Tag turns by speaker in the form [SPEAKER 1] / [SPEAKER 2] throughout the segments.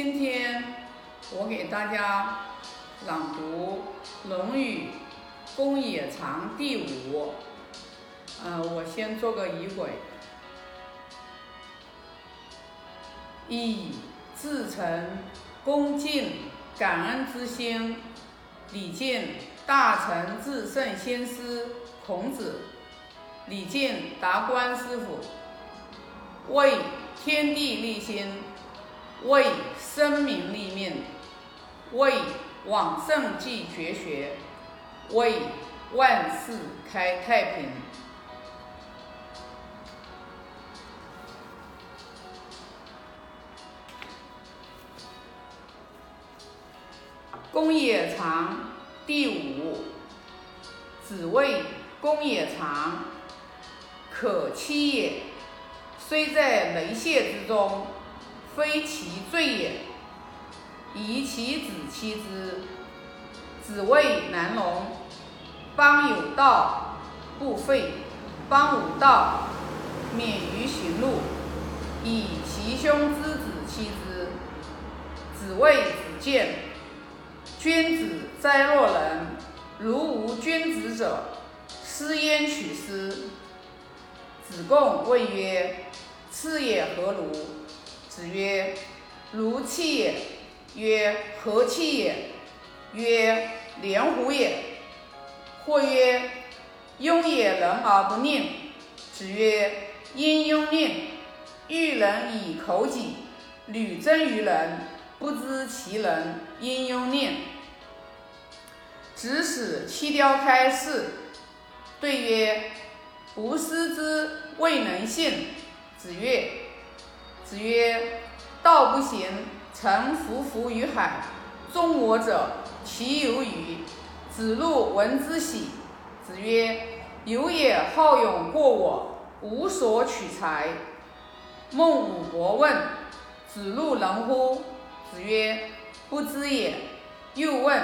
[SPEAKER 1] 今天我给大家朗读《论语·公冶长》第五。呃，我先做个仪轨。以至诚、恭敬、感恩之心，礼敬大成至圣先师孔子，礼敬达观师傅，为天地立心。为生民立命，为往圣继绝学，为万世开太平。公冶长第五，子谓公冶长，可欺也，虽在雷泄之中。非其罪也，宜其子妻之。子谓南龙：邦有道不废，邦无道免于行路，以其兄之子妻之。子谓子建：君子哉若人！如无君子者，斯焉取斯？子贡问曰：赐也何如？子曰：“如气也。”曰：“何气也？”曰：“连乎也。”或曰：“庸也，人而不佞。”子曰：“因庸佞，欲人以口己，屡争于人，不知其人因庸佞。”子使七雕开示，对曰：“吾师之未能信。”子曰。子曰：“道不行，臣浮浮于海。终我者，其有与？”子路闻之喜。子曰：“有也好勇过我，无所取材。”孟武伯问：“子路能乎？”子曰：“不知也。”又问：“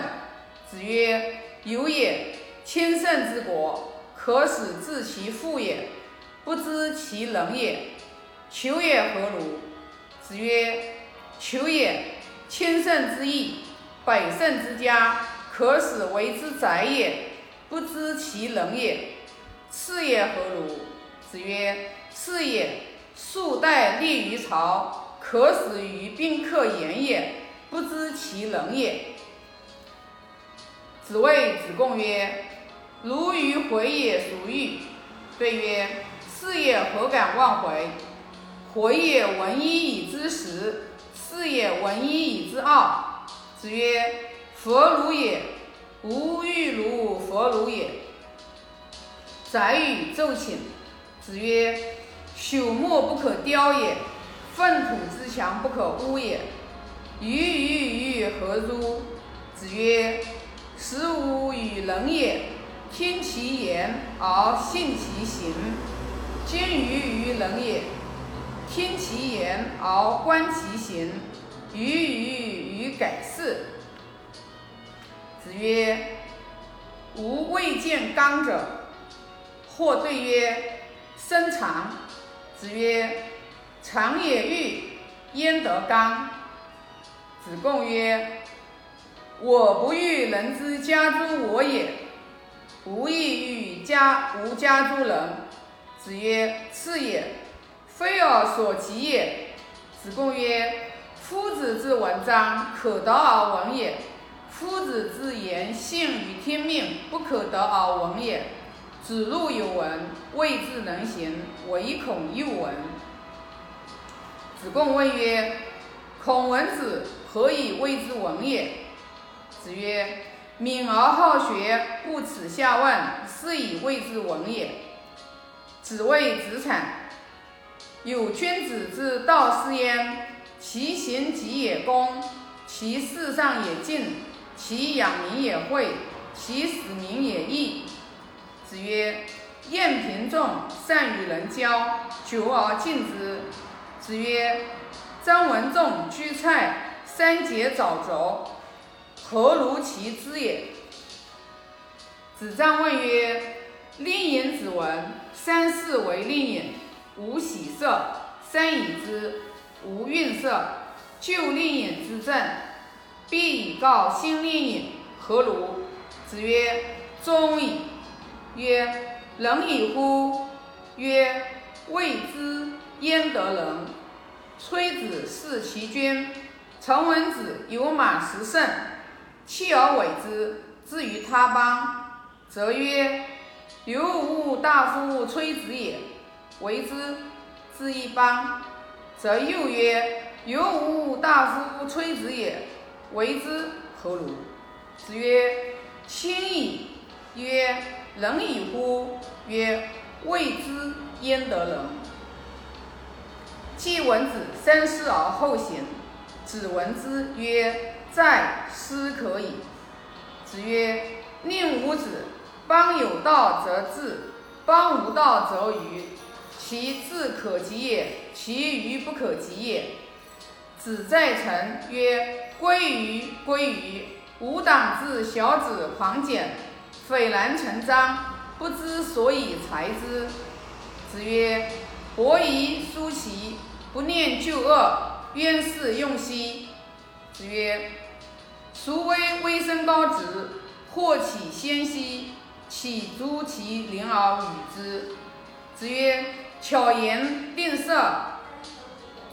[SPEAKER 1] 子曰：“有也，千乘之国，可使治其父也，不知其能也。”求也何如？子曰：求也，千乘之邑，百乘之家，可使为之宰也，不知其能也。次也何如？子曰：次也，数代立于朝，可使于宾客言也，不知其能也。子谓子贡曰：如鱼回也孰欲？对曰：次也，何敢忘回？回也，闻一以知十；是也，闻一以知二。子曰：“佛如也，吾欲如佛如也。”宰予奏请。子曰：“朽木不可雕也，粪土之墙不可污也。鱼鱼鱼何如？”子曰：“食无与人也，听其言而信其行。今鱼与人也。”听其言而观其行，予予予改是。子曰：“吾未见刚者。”或对曰：“身长。”子曰：“长也欲，焉得刚？”子贡曰：“我不欲人之家诸我也，吾亦欲家吾家诸人。”子曰：“是也。”非尔所及也。子贡曰：“夫子之文章，可得而闻也；夫子之言，信与天命，不可得而闻也。子路有闻，未之能行，唯恐又闻。”子贡问曰：“孔文子何以谓之闻也？”子曰：“敏而好学，不耻下问，是以谓之闻也。”子谓子产。有君子之道是焉，其行己也恭，其事上也敬，其养民也惠，其使民也义。子曰：晏平仲善与人交，久而敬之。子曰：张文仲居蔡，三节早轴，何如其之也？子张问曰：令尹子文，三世为令尹。无喜色，生已之；无愠色，就令尹之政，必以告新令尹何如？子曰：忠矣。曰：仁矣乎？曰：未之焉得仁？崔子弑其君，陈文子有马十乘，弃而委之，至于他邦，则曰：刘无大夫崔子也，为之。之一邦，则又曰：犹吾大夫崔子也，为之何如？子曰：亲矣。曰：仁矣乎？曰：未之焉得仁？季文子三思而后行，子闻之曰：在思可矣。子曰：宁吾子，邦有道则治，邦无道则愚。其志可及也，其愚不可及也。子在臣曰：“归于，归于。”吾党之小子狂简，斐然成章，不知所以裁之。子曰：“伯夷叔齐，不念旧恶，渊事用兮。”子曰：“孰谓微生高直，或起先兮，岂足其邻而与之？”子曰。巧言令色，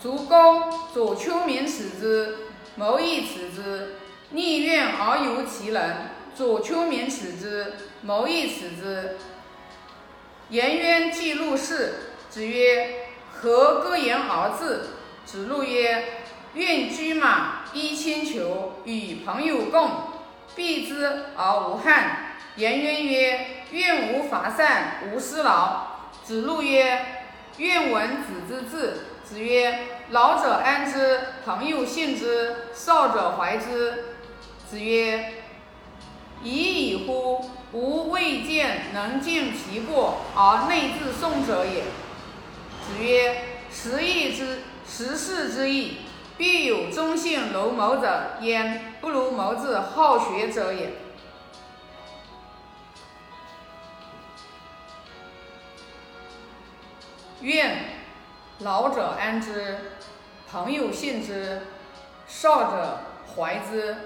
[SPEAKER 1] 足弓左丘明耻之，谋亦耻之；逆愿而由其人，左丘明耻之，谋亦耻之。颜渊既入室，子曰：“何歌言而至？”子路曰：“愿居马，衣千裘，与朋友共，避之而无憾。”颜渊曰：“愿无伐善，无施劳。”子路曰。愿闻子之志。子曰：老者安之，朋友信之，少者怀之。子曰：已矣乎！吾未见能尽其过而内自宋者也。子曰：时义之时事之义，必有忠信如谋者焉，不如谋之好学者也。愿老者安之，朋友信之，少者怀之。